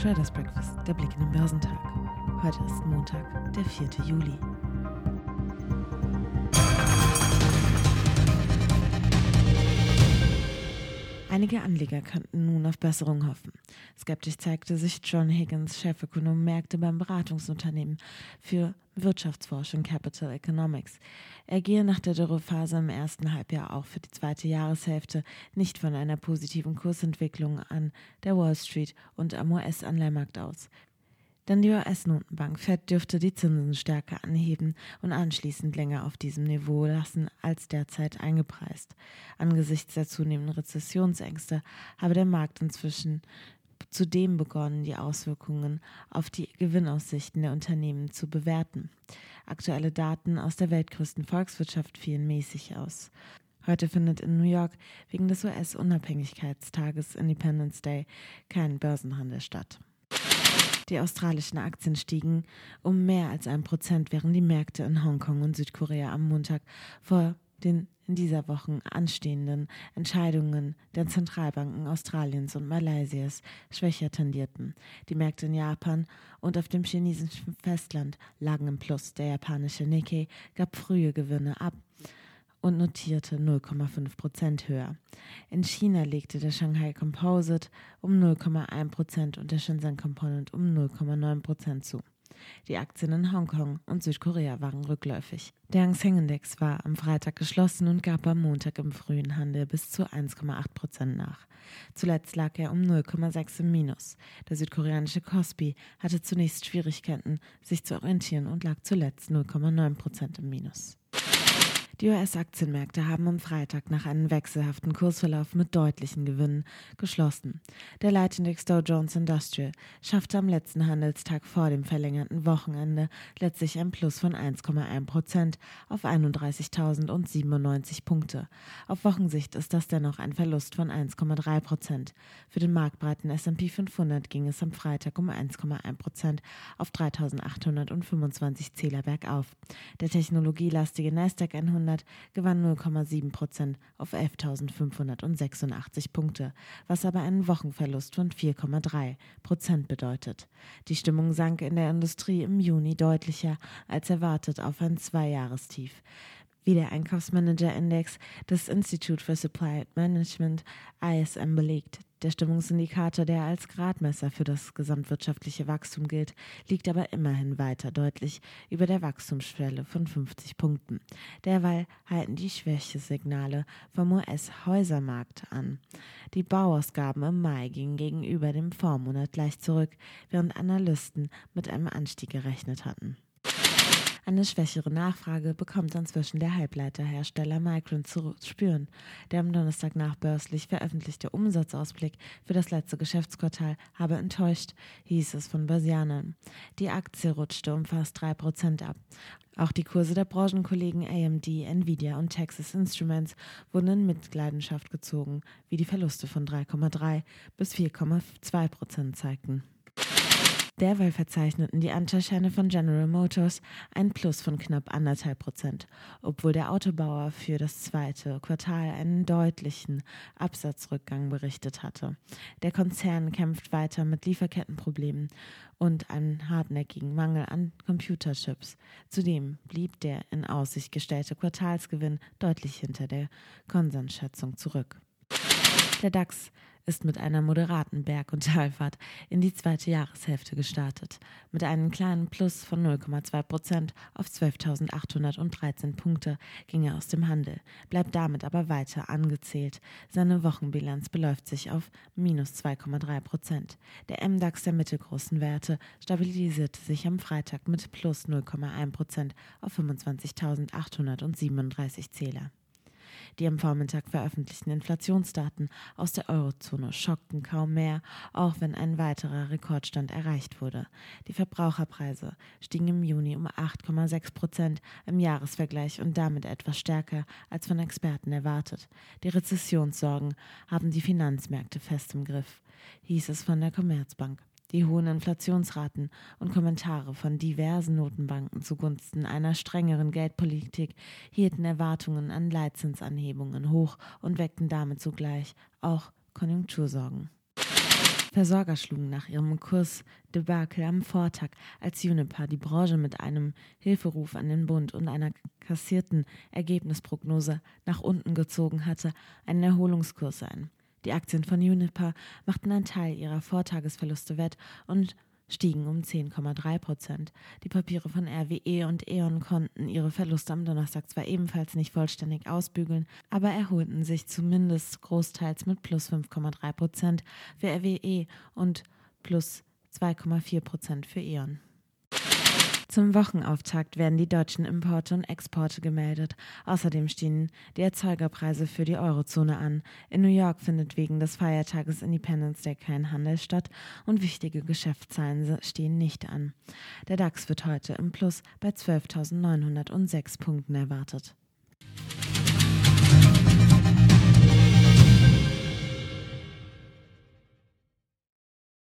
Traders Breakfast, der Blick in den Börsentag. Heute ist Montag, der 4. Juli. Einige Anleger könnten nun auf Besserung hoffen. Skeptisch zeigte sich John Higgins, Chefökonom Märkte beim Beratungsunternehmen für Wirtschaftsforschung Capital Economics. Er gehe nach der Dürrephase im ersten Halbjahr auch für die zweite Jahreshälfte nicht von einer positiven Kursentwicklung an der Wall Street und am US-Anleihmarkt aus. Denn die US-Notenbank Fed dürfte die Zinsen stärker anheben und anschließend länger auf diesem Niveau lassen als derzeit eingepreist. Angesichts der zunehmenden Rezessionsängste habe der Markt inzwischen zudem begonnen, die Auswirkungen auf die Gewinnaussichten der Unternehmen zu bewerten. Aktuelle Daten aus der weltgrößten Volkswirtschaft fielen mäßig aus. Heute findet in New York wegen des US-Unabhängigkeitstages Independence Day kein Börsenhandel statt. Die australischen Aktien stiegen um mehr als ein Prozent, während die Märkte in Hongkong und Südkorea am Montag vor den in dieser Woche anstehenden Entscheidungen der Zentralbanken Australiens und Malaysias schwächer tendierten. Die Märkte in Japan und auf dem chinesischen Festland lagen im Plus. Der japanische Nikkei gab frühe Gewinne ab und notierte 0,5 Prozent höher. In China legte der Shanghai Composite um 0,1 Prozent und der Shenzhen Component um 0,9 Prozent zu. Die Aktien in Hongkong und Südkorea waren rückläufig. Der Hang Seng Index war am Freitag geschlossen und gab am Montag im frühen Handel bis zu 1,8 Prozent nach. Zuletzt lag er um 0,6 im Minus. Der südkoreanische Kospi hatte zunächst Schwierigkeiten, sich zu orientieren und lag zuletzt 0,9 Prozent im Minus. Die US-Aktienmärkte haben am Freitag nach einem wechselhaften Kursverlauf mit deutlichen Gewinnen geschlossen. Der Leitindex Dow Jones Industrial schaffte am letzten Handelstag vor dem verlängerten Wochenende letztlich ein Plus von 1,1 Prozent auf 31.097 Punkte. Auf Wochensicht ist das dennoch ein Verlust von 1,3 Prozent. Für den marktbreiten S&P 500 ging es am Freitag um 1,1 Prozent auf 3.825 Zähler bergauf. Der technologielastige Nasdaq 100 100 gewann 0,7 Prozent auf 11.586 Punkte, was aber einen Wochenverlust von 4,3 Prozent bedeutet. Die Stimmung sank in der Industrie im Juni deutlicher als erwartet auf ein Zweijahrestief wie der Einkaufsmanager-Index des Institute for Supply Management ISM belegt. Der Stimmungsindikator, der als Gradmesser für das gesamtwirtschaftliche Wachstum gilt, liegt aber immerhin weiter deutlich über der Wachstumsschwelle von 50 Punkten. Derweil halten die Schwächesignale vom US-Häusermarkt an. Die Bauausgaben im Mai gingen gegenüber dem Vormonat leicht zurück, während Analysten mit einem Anstieg gerechnet hatten. Eine schwächere Nachfrage bekommt inzwischen der Halbleiterhersteller Micron zu spüren. Der am Donnerstag nachbörslich veröffentlichte Umsatzausblick für das letzte Geschäftsquartal habe enttäuscht, hieß es von Börsianern. Die Aktie rutschte um fast 3% ab. Auch die Kurse der Branchenkollegen AMD, Nvidia und Texas Instruments wurden in Mitleidenschaft gezogen, wie die Verluste von 3,3 bis 4,2 Prozent zeigten. Derweil verzeichneten die Anteilscheine von General Motors ein Plus von knapp anderthalb Prozent, obwohl der Autobauer für das zweite Quartal einen deutlichen Absatzrückgang berichtet hatte. Der Konzern kämpft weiter mit Lieferkettenproblemen und einem hartnäckigen Mangel an Computerchips. Zudem blieb der in Aussicht gestellte Quartalsgewinn deutlich hinter der Konsensschätzung zurück. Der DAX ist mit einer moderaten Berg- und Talfahrt in die zweite Jahreshälfte gestartet. Mit einem kleinen Plus von 0,2 Prozent auf 12.813 Punkte ging er aus dem Handel, bleibt damit aber weiter angezählt. Seine Wochenbilanz beläuft sich auf minus 2,3 Prozent. Der MDAX der mittelgroßen Werte stabilisierte sich am Freitag mit plus 0,1 Prozent auf 25.837 Zähler. Die am Vormittag veröffentlichten Inflationsdaten aus der Eurozone schockten kaum mehr, auch wenn ein weiterer Rekordstand erreicht wurde. Die Verbraucherpreise stiegen im Juni um 8,6 Prozent im Jahresvergleich und damit etwas stärker als von Experten erwartet. Die Rezessionssorgen haben die Finanzmärkte fest im Griff, hieß es von der Commerzbank. Die hohen Inflationsraten und Kommentare von diversen Notenbanken zugunsten einer strengeren Geldpolitik hielten Erwartungen an Leitzinsanhebungen hoch und weckten damit zugleich auch Konjunktursorgen. Versorger schlugen nach ihrem Kursdebakel am Vortag, als Juniper die Branche mit einem Hilferuf an den Bund und einer kassierten Ergebnisprognose nach unten gezogen hatte, einen Erholungskurs ein. Die Aktien von Juniper machten einen Teil ihrer Vortagesverluste wett und stiegen um 10,3 Prozent. Die Papiere von RWE und E.ON konnten ihre Verluste am Donnerstag zwar ebenfalls nicht vollständig ausbügeln, aber erholten sich zumindest großteils mit plus 5,3 Prozent für RWE und plus 2,4 Prozent für E.ON. Zum Wochenauftakt werden die deutschen Importe und Exporte gemeldet. Außerdem stehen die Erzeugerpreise für die Eurozone an. In New York findet wegen des Feiertages Independence Day kein Handel statt und wichtige Geschäftszahlen stehen nicht an. Der DAX wird heute im Plus bei 12.906 Punkten erwartet.